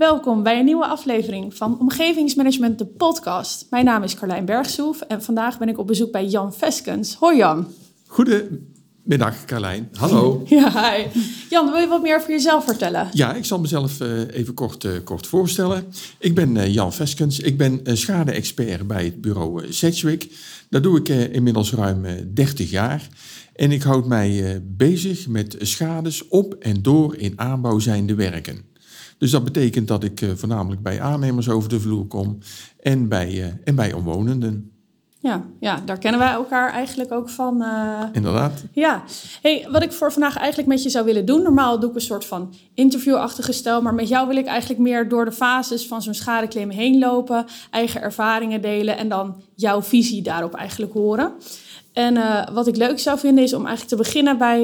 Welkom bij een nieuwe aflevering van Omgevingsmanagement, de podcast. Mijn naam is Carlijn Bergsoef en vandaag ben ik op bezoek bij Jan Veskens. Hoi Jan. Goedemiddag Carlijn, hallo. Ja, hi. Jan, wil je wat meer over jezelf vertellen? Ja, ik zal mezelf uh, even kort, uh, kort voorstellen. Ik ben uh, Jan Veskens, ik ben schade-expert bij het bureau Sedgwick. Dat doe ik inmiddels ruim 30 jaar. En ik houd mij bezig met schades op en door in aanbouw zijnde werken. Dus dat betekent dat ik uh, voornamelijk bij aannemers over de vloer kom en bij, uh, en bij omwonenden. Ja, ja, daar kennen wij elkaar eigenlijk ook van. Uh... Inderdaad. Ja. Hey, wat ik voor vandaag eigenlijk met je zou willen doen. Normaal doe ik een soort van interviewachtige stijl. Maar met jou wil ik eigenlijk meer door de fases van zo'n schadeclaim heen lopen. Eigen ervaringen delen en dan jouw visie daarop eigenlijk horen. En wat ik leuk zou vinden is om eigenlijk te beginnen bij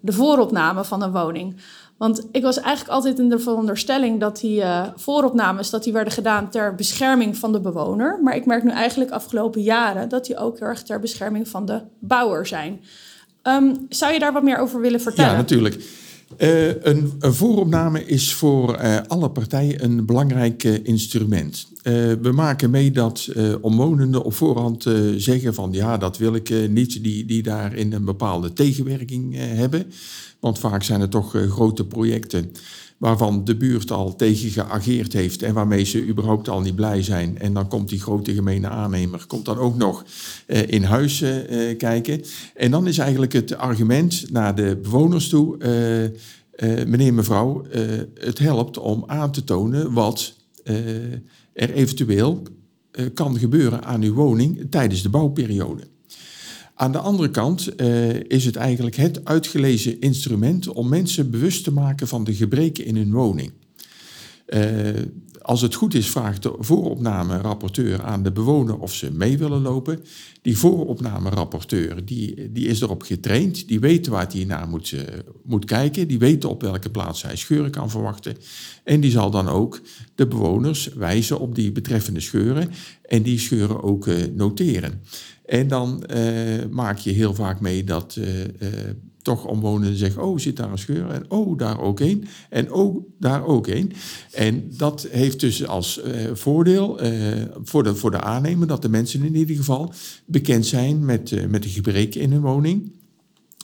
de vooropname van een woning. Want ik was eigenlijk altijd in de veronderstelling dat die uh, vooropnames dat die werden gedaan ter bescherming van de bewoner. Maar ik merk nu eigenlijk afgelopen jaren dat die ook heel erg ter bescherming van de bouwer zijn. Um, zou je daar wat meer over willen vertellen? Ja, natuurlijk. Uh, een, vooropname is voor uh, alle partijen een belangrijk uh, instrument. we maken mee dat omwonenden op voorhand zeggen van ja, dat wil ik niet, die, die daarin een bepaalde tegenwerking hebben. Want vaak zijn het toch eh, grote projecten waarvan de buurt al tegen geageerd heeft en waarmee ze überhaupt al niet blij zijn. En dan komt die grote gemene aannemer, komt dan ook nog uh, in huis uh, kijken. En dan is eigenlijk het argument naar de bewoners toe, meneer, mevrouw, het helpt om aan te tonen wat er eventueel kan gebeuren aan uw woning tijdens de bouwperiode. Aan de andere kant uh, is het eigenlijk het uitgelezen instrument om mensen bewust te maken van de gebreken in hun woning. Uh, als het goed is, vraagt de vooropname-rapporteur aan de bewoner of ze mee willen lopen. Die vooropname-rapporteur die, die is erop getraind, die weet waar hij naar moet, uh, moet kijken, die weet op welke plaats hij scheuren kan verwachten. En die zal dan ook de bewoners wijzen op die betreffende scheuren en die scheuren ook noteren. En dan uh, maak je heel vaak mee dat toch omwonenden zeggen: Oh, zit daar een scheur? En oh, daar ook één. En oh, daar ook één. En dat heeft dus als voordeel voor, de, voor de aannemer dat de mensen in ieder geval bekend zijn met, met de gebreken in hun woning.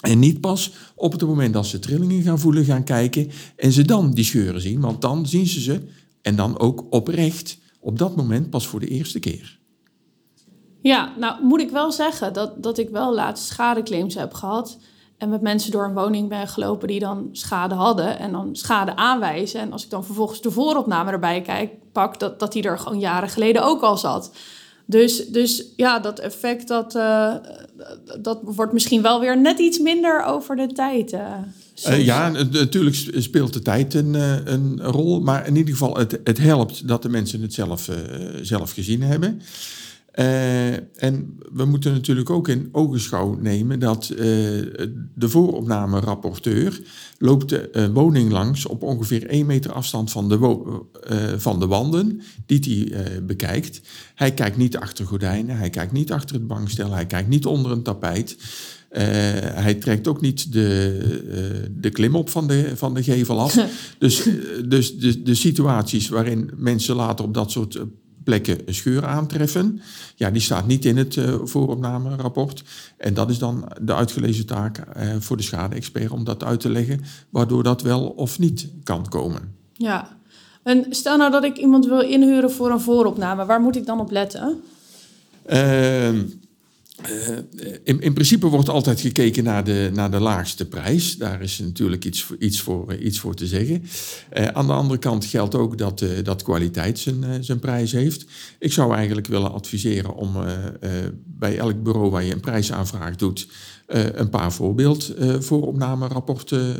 En niet pas op het moment dat ze trillingen gaan voelen, gaan kijken en ze dan die scheuren zien. Want dan zien ze ze en dan ook oprecht op dat moment pas voor de eerste keer. Ja, nou moet ik wel zeggen dat, dat ik wel laatst schadeclaims heb gehad. En met mensen door een woning ben gelopen die dan schade hadden. En dan schade aanwijzen. En als ik dan vervolgens de vooropname erbij kijk, pak, dat, dat die er gewoon jaren geleden ook al zat. Dus, dus ja, dat effect dat, uh, dat wordt misschien wel weer net iets minder over de tijd. Uh, uh, ja, natuurlijk speelt de tijd een, een rol. Maar in ieder geval, het, het helpt dat de mensen het zelf, zelf gezien hebben. Uh, en we moeten natuurlijk ook in ogenschouw nemen dat uh, de vooropname-rapporteur loopt de uh, woning langs op ongeveer 1 meter afstand van de, van de wanden die hij bekijkt. Hij kijkt niet achter gordijnen, hij kijkt niet achter het bankstel, hij kijkt niet onder een tapijt. hij trekt ook niet de, de klim op van de, van de gevel af. dus dus de, de situaties waarin mensen later op dat soort plekken scheuren aantreffen. Ja, die staat niet in het uh, vooropname-rapport. En dat is dan de uitgelezen taak uh, voor de schade-expert om dat uit te leggen, waardoor dat wel of niet kan komen. Ja, en stel nou dat ik iemand wil inhuren voor een vooropname, waar moet ik dan op letten? Uh, uh, in, in, principe wordt altijd gekeken naar de, naar de laagste prijs. Daar is natuurlijk iets, iets, voor, uh, iets voor te zeggen. Uh, aan de andere kant geldt ook dat, dat kwaliteit zijn, zijn prijs heeft. Ik zou eigenlijk willen adviseren om bij elk bureau waar je een prijsaanvraag doet, een paar voorbeeld vooropnamerapporten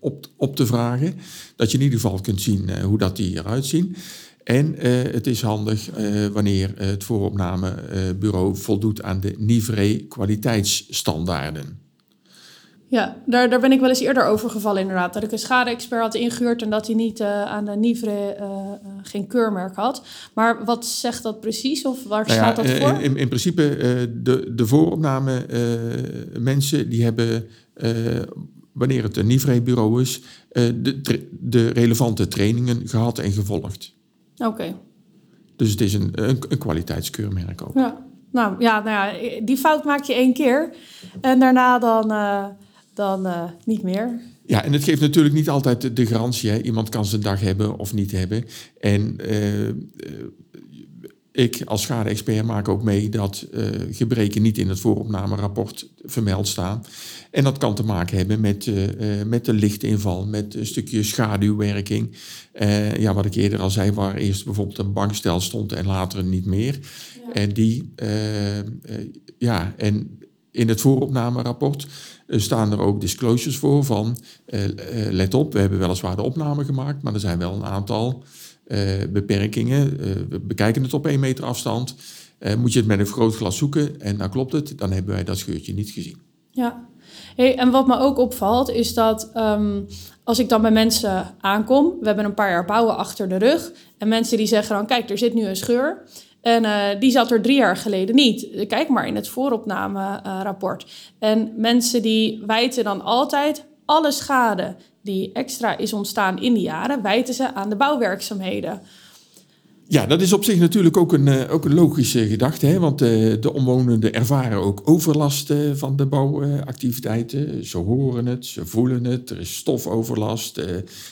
op, op te vragen. Dat je in ieder geval kunt zien hoe dat die eruit zien. En uh, het is handig uh, wanneer het vooropnamebureau voldoet aan de NIVRE kwaliteitsstandaarden. Ja, daar, daar ben ik wel eens eerder over gevallen inderdaad. Dat ik een schade-expert had ingehuurd en dat hij niet uh, aan de NIVRE geen keurmerk had. Maar wat zegt dat precies of waar nou staat dat voor? In, in principe, de, de vooropname mensen die hebben wanneer het een NIVRE-bureau is, de, de relevante trainingen gehad en gevolgd. Oké. Dus het is een, een, een kwaliteitskeurmerk ook. Ja. Nou ja, nou ja, die fout maak je één keer en daarna dan, dan niet meer. Ja, en het geeft natuurlijk niet altijd de garantie. Hè. Iemand kan zijn dag hebben of niet hebben. En uh, ik als schade-expert maak ook mee dat uh, gebreken niet in het vooropnamerapport vermeld staan. En dat kan te maken hebben met, uh, met de lichtinval, met een stukje schaduwwerking. ja, wat ik eerder al zei, waar eerst bijvoorbeeld een bankstel stond en later niet meer. Ja. En die, ja, en in het vooropnamerapport staan er ook disclosures voor van, let op, we hebben weliswaar de opname gemaakt, maar er zijn wel een aantal beperkingen. Uh, we bekijken het op één meter afstand. Uh, moet je het met een vergrootglas zoeken en dan klopt het, dan hebben wij dat scheurtje niet gezien. Ja, hey, en wat me ook opvalt is dat um, als ik dan bij mensen aankom, we hebben een paar jaar bouwen achter de rug, en mensen die zeggen dan, kijk, er zit nu een scheur. En die zat er drie jaar geleden niet. Kijk maar in het vooropnamerapport. en mensen die wijten dan altijd alle schade die extra is ontstaan in die jaren, wijten ze aan de bouwwerkzaamheden. Ja, dat is op zich natuurlijk ook een, eh, ook een logische gedachte. Hè? Want de, eh, de omwonenden ervaren ook overlast eh, van de bouwactiviteiten. Ze horen het, ze voelen het. Er is stofoverlast,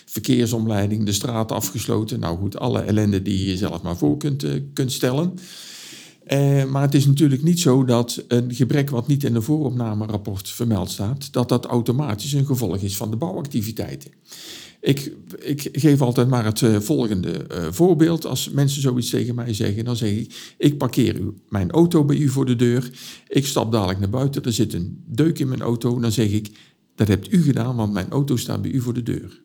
verkeersomleiding, de straat afgesloten. Nou goed, alle ellende die je zelf maar voor kunt, kunt stellen. Uh, maar het is natuurlijk niet zo dat een gebrek wat niet in een vooropnamerapport vermeld staat, dat dat automatisch een gevolg is van de bouwactiviteiten. Ik, ik geef altijd maar het uh, volgende uh, voorbeeld. Als mensen zoiets tegen mij zeggen, dan zeg ik: Ik parkeer u, mijn auto bij u voor de deur. Ik stap dadelijk naar buiten, er zit een deuk in mijn auto. Dan zeg ik: Dat hebt u gedaan, want mijn auto staat bij u voor de deur.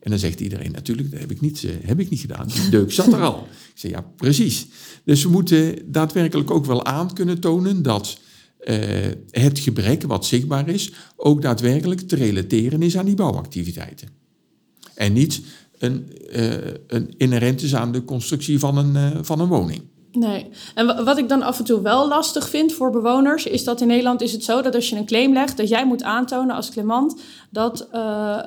En dan zegt iedereen natuurlijk, dat heb ik niet, uh, heb ik niet gedaan. Deuk zat er al. Ik zeg ja, precies. Dus we moeten daadwerkelijk ook wel aan kunnen tonen dat uh, het gebrek wat zichtbaar is, ook daadwerkelijk te relateren is aan die bouwactiviteiten. En niet een, uh, een inherent is aan de constructie van een, van een woning. Nee. En wat ik dan af en toe wel lastig vind voor bewoners, is dat in Nederland is het zo dat als je een claim legt, dat jij moet aantonen als claimant dat uh,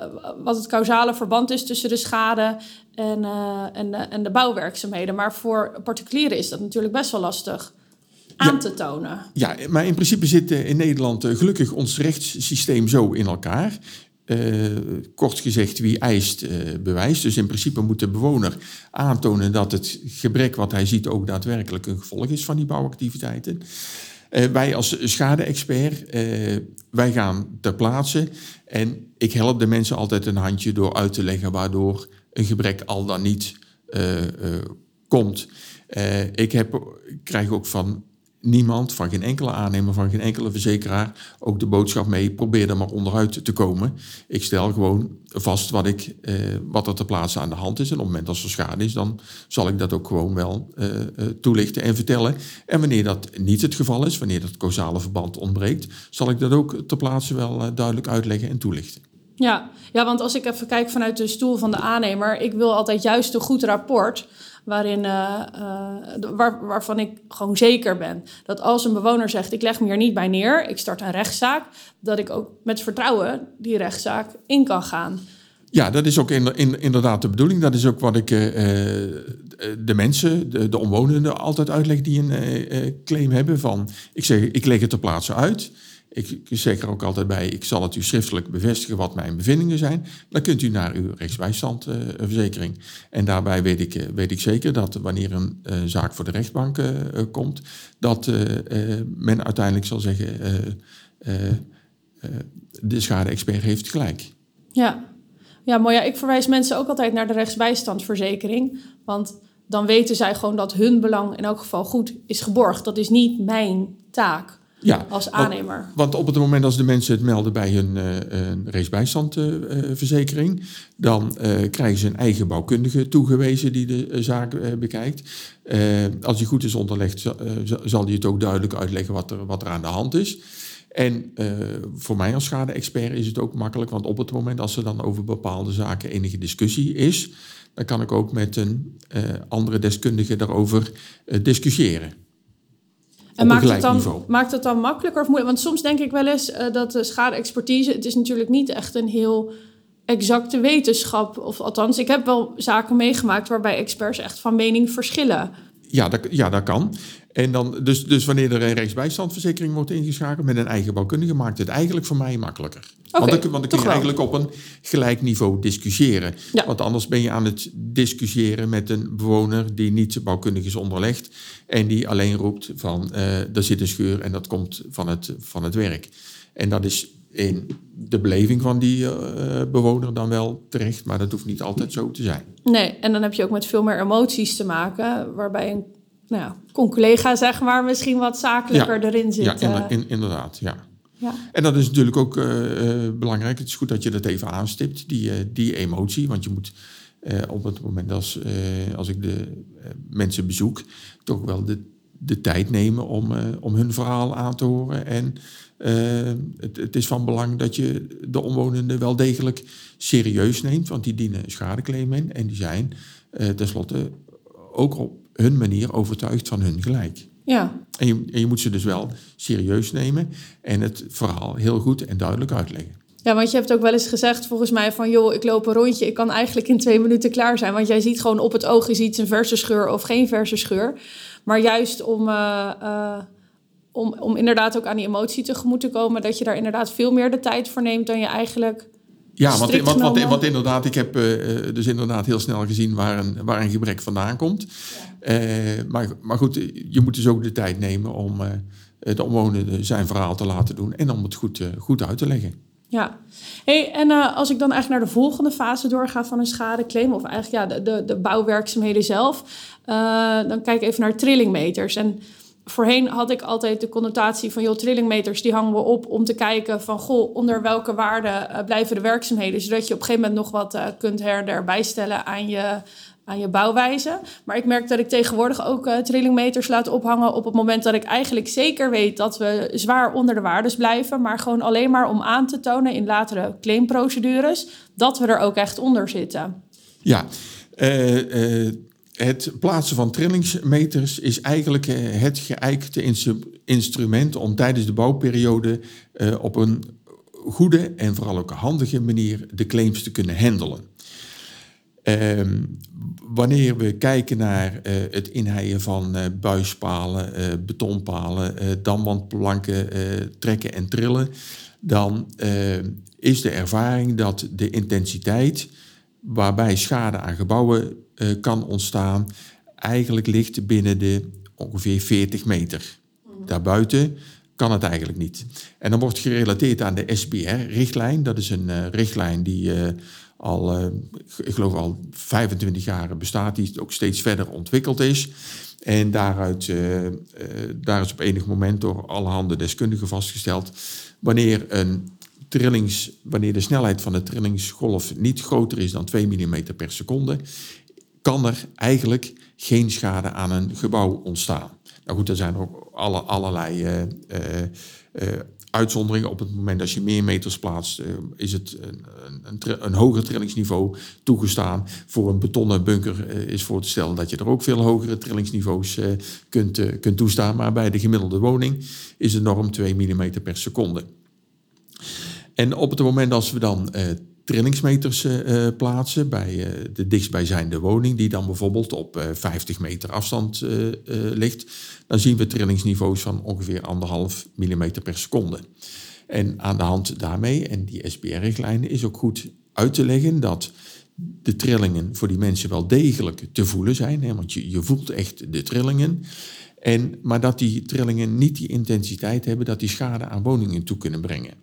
wat het causale verband is tussen de schade en, uh, en, de, en de bouwwerkzaamheden. Maar voor particulieren is dat natuurlijk best wel lastig aan te tonen. Ja, maar in principe zit in Nederland gelukkig ons rechtssysteem zo in elkaar. Uh, kort gezegd, wie eist, uh, bewijst. Dus in principe moet de bewoner aantonen dat het gebrek wat hij ziet ook daadwerkelijk een gevolg is van die bouwactiviteiten. Uh, wij als schade-expert, wij gaan ter plaatse en ik help de mensen altijd een handje door uit te leggen waardoor een gebrek al dan niet komt. ik, heb, ik krijg ook van niemand, van geen enkele aannemer, van geen enkele verzekeraar, ook de boodschap mee, probeer er maar onderuit te komen. Ik stel gewoon vast wat, ik, eh, wat er te plaatsen aan de hand is. En op het moment dat er schade is, dan zal ik dat ook gewoon wel eh, eh, toelichten en vertellen. En wanneer dat niet het geval is, wanneer dat causale verband ontbreekt, zal ik dat ook ter plaatse wel duidelijk uitleggen en toelichten. Ja. ja, want als ik even kijk vanuit de stoel van de aannemer, ik wil altijd juist een goed rapport waarin, uh, waar, waarvan ik gewoon zeker ben dat als een bewoner zegt: Ik leg me hier niet bij neer, ik start een rechtszaak, dat ik ook met vertrouwen die rechtszaak in kan gaan. Ja, dat is ook in, in, inderdaad de bedoeling. Dat is ook wat ik uh, de mensen, de, de, omwonenden, altijd uitleg die een claim hebben. Van, ik zeg, ik leg het ter plaatse uit. Ik zeg er ook altijd bij, ik zal het u schriftelijk bevestigen wat mijn bevindingen zijn. Dan kunt u naar uw rechtsbijstandverzekering. en daarbij weet ik, eh, weet ik zeker dat wanneer een uh, zaak voor de rechtbank komt, dat men uiteindelijk zal zeggen, de schade-expert heeft gelijk. Ja. ja, mooi. Ja, ik verwijs mensen ook altijd naar de rechtsbijstandverzekering. Want dan weten zij gewoon dat hun belang in elk geval goed is geborgd. Dat is niet mijn taak ja, als aannemer. Want, want, op het moment als de mensen het melden bij hun uh, racebijstandverzekering, uh, dan uh, krijgen ze een eigen bouwkundige toegewezen die de zaak bekijkt. als die goed is onderlegd, zal die het ook duidelijk uitleggen wat er, wat er aan de hand is. En voor mij als schade-expert is het ook makkelijk, want op het moment als er dan over bepaalde zaken enige discussie is, dan kan ik ook met een andere deskundige daarover discussiëren. En maakt het, dan, maakt het dan makkelijker of moeilijk? Want soms denk ik wel eens uh, dat de schade-expertise... het is natuurlijk niet echt een heel exacte wetenschap. Of althans, ik heb wel zaken meegemaakt... waarbij experts echt van mening verschillen. Ja, dat, ja, dat kan. En dan, dus, dus wanneer er een rechtsbijstandverzekering wordt ingeschakeld met een eigen bouwkundige, maakt het eigenlijk voor mij makkelijker. want dan, want dan kun je eigenlijk op een gelijk niveau discussiëren. Want anders ben je aan het discussiëren met een bewoner die niet bouwkundig is onderlegd. En die alleen roept van uh, er zit een scheur en dat komt van het, van het werk. En dat is in de beleving van die uh, bewoner dan wel terecht, maar dat hoeft niet altijd zo te zijn. Nee, en dan heb je ook met veel meer emoties te maken, waarbij een nou ja, con-collega zeg maar misschien wat zakelijker erin zit. Ja, in, in, inderdaad, ja. ja. En dat is natuurlijk ook uh, belangrijk. Het is goed dat je dat even aanstipt, die, uh, die emotie. Want je moet op het moment als, als ik de mensen bezoek, toch wel de, de tijd nemen om, om hun verhaal aan te horen. En het, het, is van belang dat je de omwonenden wel degelijk serieus neemt, want die dienen schadeclaim in. En die zijn tenslotte ook op hun manier overtuigd van hun gelijk. Ja. En je, en je moet ze dus wel serieus nemen en het verhaal heel goed en duidelijk uitleggen. Ja, want je hebt ook wel eens gezegd volgens mij van... joh, ik loop een rondje, ik kan eigenlijk in twee minuten klaar zijn. Want jij ziet gewoon op het oog, je ziet een verse scheur of geen verse scheur. Maar juist om, uh, uh, om, om inderdaad ook aan die emotie tegemoet te komen... dat je daar inderdaad veel meer de tijd voor neemt dan je eigenlijk ja, want, want, want, want, inderdaad, ik heb uh, dus inderdaad heel snel gezien waar een, waar een gebrek vandaan komt. Ja. Maar, maar goed, je moet dus ook de tijd nemen om de omwonenden zijn verhaal te laten doen en om het goed, goed uit te leggen. Ja, hey, en als ik dan eigenlijk naar de volgende fase doorga van een schadeclaim, of eigenlijk ja, de, de, de bouwwerkzaamheden zelf, dan kijk ik even naar trillingmeters. En voorheen had ik altijd de connotatie van, joh, trillingmeters die hangen we op om te kijken van, goh, onder welke waarde uh, blijven de werkzaamheden, zodat je op een gegeven moment nog wat kunt her bijstellen aan je, aan je bouwwijze. Maar ik merk dat ik tegenwoordig ook uh, trillingmeters laat ophangen op het moment dat ik eigenlijk zeker weet dat we zwaar onder de waardes blijven, maar gewoon alleen maar om aan te tonen in latere claimprocedures dat we er ook echt onder zitten. Ja, het plaatsen van trillingsmeters is eigenlijk eh, het geëikte instrument om tijdens de bouwperiode eh, op een goede en vooral ook handige manier de claims te kunnen handelen. Ehm, wanneer we kijken naar uh, het inheien van uh, buispalen, uh, betonpalen, damwandplanken trekken en trillen, dan is de ervaring dat de intensiteit waarbij schade aan gebouwen kan ontstaan, eigenlijk ligt binnen de ongeveer 40 meter. Daarbuiten kan het eigenlijk niet. En dan wordt gerelateerd aan de SBR-richtlijn. Dat is een richtlijn die uh, al, ik geloof al 25 jaar bestaat, die ook steeds verder ontwikkeld is. En daaruit, daar is op enig moment door allerhande deskundigen vastgesteld, wanneer een trillings, wanneer de snelheid van de trillingsgolf niet groter is dan 2 mm per seconde, kan er eigenlijk geen schade aan een gebouw ontstaan. Nou goed, er zijn ook alle, allerlei uh, uh, uitzonderingen. Op het moment dat je meer meters plaatst, is het een, een, een, hoger trillingsniveau toegestaan. Voor een betonnen bunker is voor te stellen dat je er ook veel hogere trillingsniveaus kunt, kunt toestaan. Maar bij de gemiddelde woning is de norm 2 mm per seconde. En op het moment als we dan trillingsmeters uh, plaatsen bij uh, de dichtstbijzijnde woning, die dan bijvoorbeeld op uh, 50 meter afstand ligt, dan zien we trillingsniveaus van ongeveer anderhalf millimeter per seconde. En aan de hand daarmee, en die SBR-richtlijnen, is ook goed uit te leggen dat de trillingen voor die mensen wel degelijk te voelen zijn, hè, want je, je voelt echt de trillingen. En, maar dat die trillingen niet die intensiteit hebben dat die schade aan woningen toe kunnen brengen.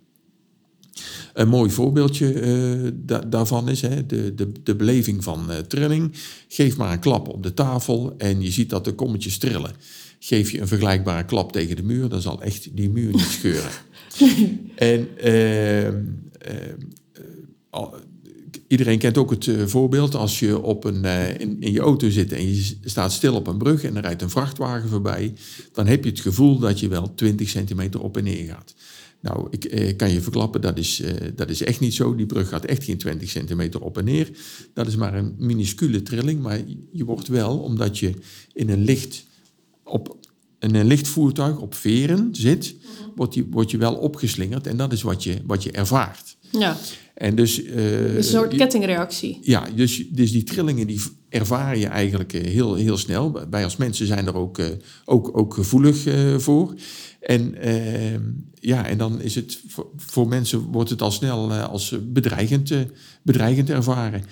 Een mooi voorbeeldje uh, daarvan is hè, de, de, de beleving van uh, trilling. Geef maar een klap op de tafel en je ziet dat de kommetjes trillen. Geef je een vergelijkbare klap tegen de muur, dan zal echt die muur niet scheuren. en uh, iedereen kent ook het voorbeeld als je op een, in, in je auto zit en je staat stil op een brug en er rijdt een vrachtwagen voorbij. Dan heb je het gevoel dat je wel 20 centimeter op en neer gaat. Nou, ik eh, kan je verklappen, dat is, eh, dat is echt niet zo. Die brug gaat echt geen 20 centimeter op en neer. Dat is maar een minuscule trilling, maar je wordt wel, omdat je in een licht op een licht voertuig op veren zit, wordt, die, word je wel opgeslingerd. En dat is wat je, wat je ervaart. Ja, En dus, eh, een soort je- kettingreactie. ja, dus, dus die trillingen die ervaar je eigenlijk eh, heel, heel snel. Wij als mensen zijn er ook, eh, ook, ook gevoelig eh, voor. En, eh, ja, en dan is het voor, voor mensen wordt het al snel als bedreigend, bedreigend ervaren.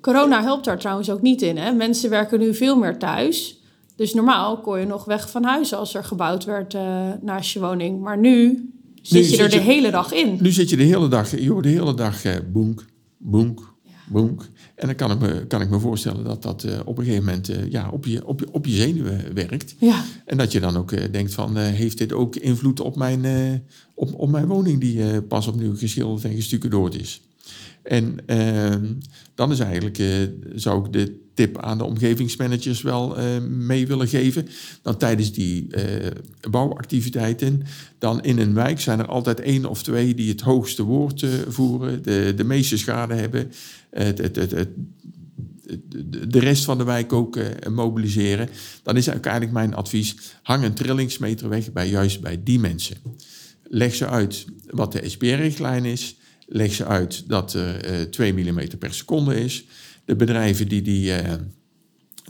Corona helpt daar trouwens ook niet in. Hè? Mensen werken nu veel meer thuis. Dus normaal kon je nog weg van huis als er gebouwd werd naast je woning. Maar nu zit je zit er de je- hele dag in. Nu zit je de hele dag, hoort de hele dag eh, boenk, boenk, boenk. En dan kan ik me, kan ik me voorstellen dat dat eh, op een gegeven moment eh, ja, op, je, op, je, op je zenuwen werkt. Ja, En dat je dan ook eh, denkt van, eh, heeft dit ook invloed op mijn, eh, op, op mijn woning die eh, pas opnieuw geschilderd en gestucadoord is. En ehm, dan is eigenlijk, eh, zou ik de tip aan de omgevingsmanagers wel eh, mee willen geven. Dan tijdens die eh, bouwactiviteiten, dan in een wijk zijn er altijd één of twee die het hoogste woord voeren, de, de meeste schade hebben, het, het, het, de- rest van de wijk ook mobiliseren. Dan is eigenlijk mijn advies: hang een trillingsmeter weg bij juist bij die mensen. Leg ze uit wat de SPR-richtlijn is. Leg ze uit dat er eh 2 mm per seconde is. De bedrijven die die, eh,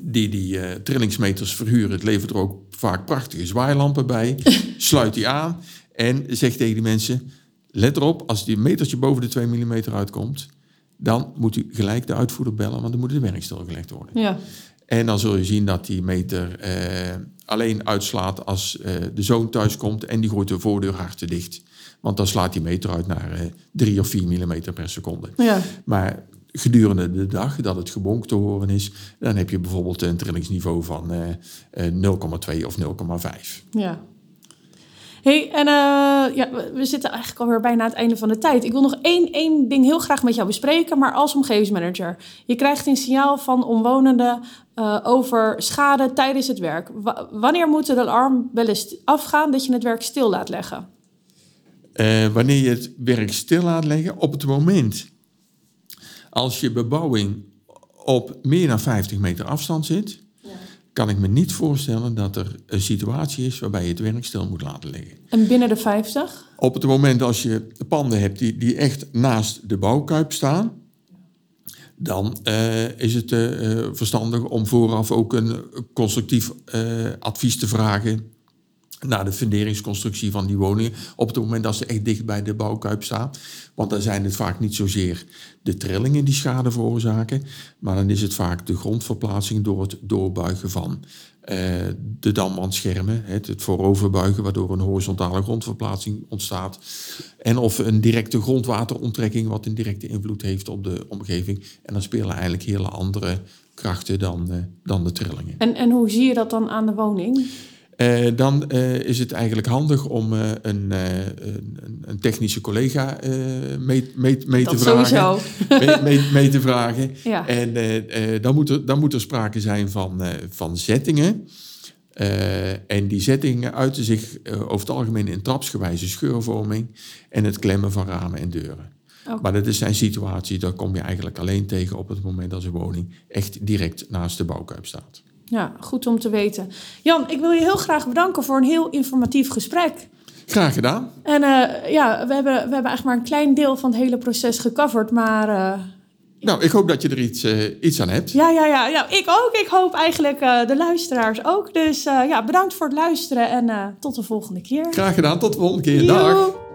die, die eh, trillingsmeters verhuren, het levert er ook vaak prachtige zwaailampen bij. Sluit die aan en zeg tegen die mensen: let erop, als die metertje boven de 2 mm uitkomt, dan moet u gelijk de uitvoerder bellen, want dan moet de werk stilgelegd worden. ja. En dan zul je zien dat die meter eh, alleen uitslaat als eh, de zoon thuis komt en die gooit de voordeur hard te dicht. Want dan slaat die meter uit naar eh 3 of 4 mm per seconde. ja. Maar gedurende de dag dat het gebonk te horen is, dan heb je bijvoorbeeld een trillingsniveau van eh, eh, 0,2 of 0,5. Ja. hey, en eh, ja, we- zitten eigenlijk alweer bijna aan het einde van de tijd. Ik wil nog één, één ding heel graag met jou bespreken, maar als omgevingsmanager. Je krijgt een signaal van omwonenden eh, over schade tijdens het werk. Wa- wanneer moet de alarmbellen st- afgaan dat je het werk stil laat leggen? Eh, wanneer je het werk stil laat leggen, op het moment als je bebouwing op meer dan 50 meter afstand zit, kan ik me niet voorstellen dat er een situatie is waarbij je het werk stil moet laten liggen. En binnen de 50? Op het moment als je panden hebt die, die echt naast de bouwkuip staan, dan eh, is het eh, verstandig om vooraf ook een constructief advies te vragen naar de funderingsconstructie van die woningen. Op het moment dat ze echt dicht bij de bouwkuip staan. Want dan zijn het vaak niet zozeer de trillingen die schade veroorzaken, maar dan is het vaak de grondverplaatsing door het doorbuigen van eh, de damwandschermen, het, het vooroverbuigen waardoor een horizontale grondverplaatsing ontstaat. En of een directe grondwateronttrekking wat een directe invloed heeft op de omgeving. En dan spelen eigenlijk hele andere krachten dan, eh, dan de trillingen. En, en hoe zie je dat dan aan de woning? Eh, dan eh, is het eigenlijk handig om eh, een, een, een technische collega mee, mee, mee te Dat vragen. sowieso. mee, mee, te vragen. Ja. En dan, moet er, dan moet er sprake zijn van, van zettingen. En die zettingen uiten zich over het algemeen in trapsgewijze scheurvorming en het klemmen van ramen en deuren. Maar dat is zijn situatie, daar kom je eigenlijk alleen tegen op het moment dat een woning echt direct naast de bouwkuip staat. Ja, goed om te weten. Jan, ik wil je heel graag bedanken voor een heel informatief gesprek. Graag gedaan. En eh, ja, we hebben, we hebben eigenlijk maar een klein deel van het hele proces gecoverd. Maar eh, Nou, ik hoop dat je er iets, eh, iets aan hebt. ja, ja, ja, ja, ik ook. Ik hoop eigenlijk de luisteraars ook. Dus ja, bedankt voor het luisteren en tot de volgende keer. Graag gedaan, tot de volgende keer. Dag.